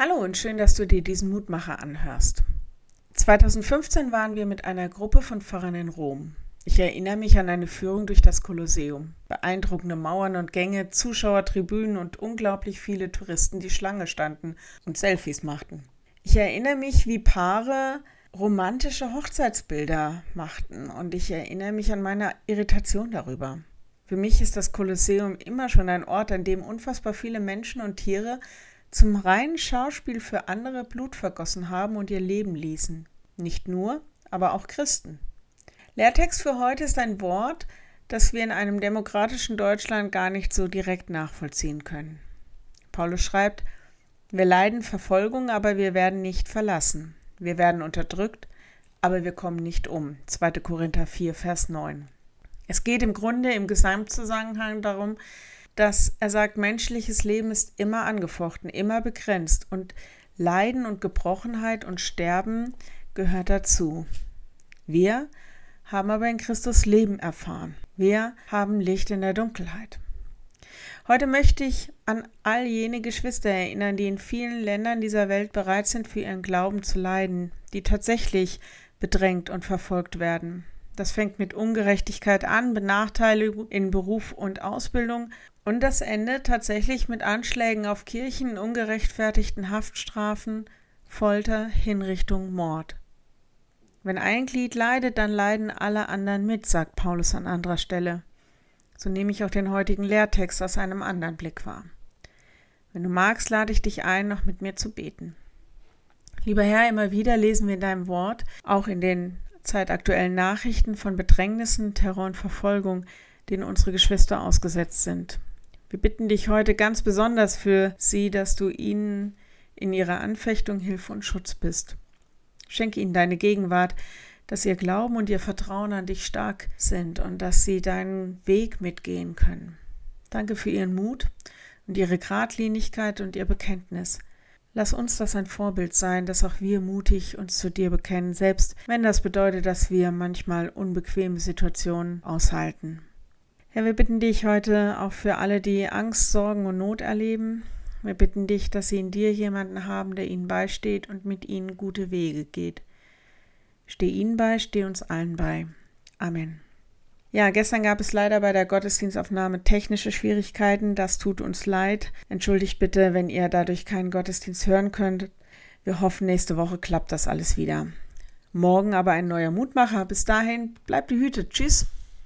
Hallo und schön, dass du dir diesen Mutmacher anhörst. 2015 waren wir mit einer Gruppe von Pfarrern in Rom. Ich erinnere mich an eine Führung durch das Kolosseum. Beeindruckende Mauern und Gänge, Zuschauertribünen und unglaublich viele Touristen, die Schlange standen und Selfies machten. Ich erinnere mich, wie Paare romantische Hochzeitsbilder machten und ich erinnere mich an meine Irritation darüber. Für mich ist das Kolosseum immer schon ein Ort, an dem unfassbar viele Menschen und Tiere zum reinen Schauspiel für andere Blut vergossen haben und ihr Leben ließen. Nicht nur, aber auch Christen. Lehrtext für heute ist ein Wort, das wir in einem demokratischen Deutschland gar nicht so direkt nachvollziehen können. Paulus schreibt, wir leiden Verfolgung, aber wir werden nicht verlassen. Wir werden unterdrückt, aber wir kommen nicht um. 2. Korinther 4, Vers 9. Es geht im Grunde im Gesamtzusammenhang darum, dass er sagt, menschliches Leben ist immer angefochten, immer begrenzt und Leiden und Gebrochenheit und Sterben gehört dazu. Wir haben aber in Christus Leben erfahren. Wir haben Licht in der Dunkelheit. Heute möchte ich an all jene Geschwister erinnern, die in vielen Ländern dieser Welt bereit sind, für ihren Glauben zu leiden, die tatsächlich bedrängt und verfolgt werden. Das fängt mit Ungerechtigkeit an, Benachteiligung in Beruf und Ausbildung und das endet tatsächlich mit Anschlägen auf Kirchen, ungerechtfertigten Haftstrafen, Folter, Hinrichtung, Mord. Wenn ein Glied leidet, dann leiden alle anderen mit, sagt Paulus an anderer Stelle. So nehme ich auch den heutigen Lehrtext aus einem anderen Blick wahr. Wenn du magst, lade ich dich ein, noch mit mir zu beten. Lieber Herr, immer wieder lesen wir in deinem Wort, auch in den zeitaktuellen Nachrichten von Bedrängnissen, Terror und Verfolgung, denen unsere Geschwister ausgesetzt sind. Wir bitten dich heute ganz besonders für sie, dass du ihnen in ihrer Anfechtung Hilfe und Schutz bist. Schenke ihnen deine Gegenwart, dass ihr Glauben und ihr Vertrauen an dich stark sind und dass sie deinen Weg mitgehen können. Danke für ihren Mut und ihre Gradlinigkeit und ihr Bekenntnis. Lass uns das ein Vorbild sein, dass auch wir mutig uns zu dir bekennen, selbst wenn das bedeutet, dass wir manchmal unbequeme Situationen aushalten. Herr, wir bitten dich heute auch für alle, die Angst, Sorgen und Not erleben. Wir bitten dich, dass sie in dir jemanden haben, der ihnen beisteht und mit ihnen gute Wege geht. Steh ihnen bei, steh uns allen bei. Amen. Ja, gestern gab es leider bei der Gottesdienstaufnahme technische Schwierigkeiten. Das tut uns leid. Entschuldigt bitte, wenn ihr dadurch keinen Gottesdienst hören könnt. Wir hoffen, nächste Woche klappt das alles wieder. Morgen aber ein neuer Mutmacher. Bis dahin, bleibt behütet. Tschüss.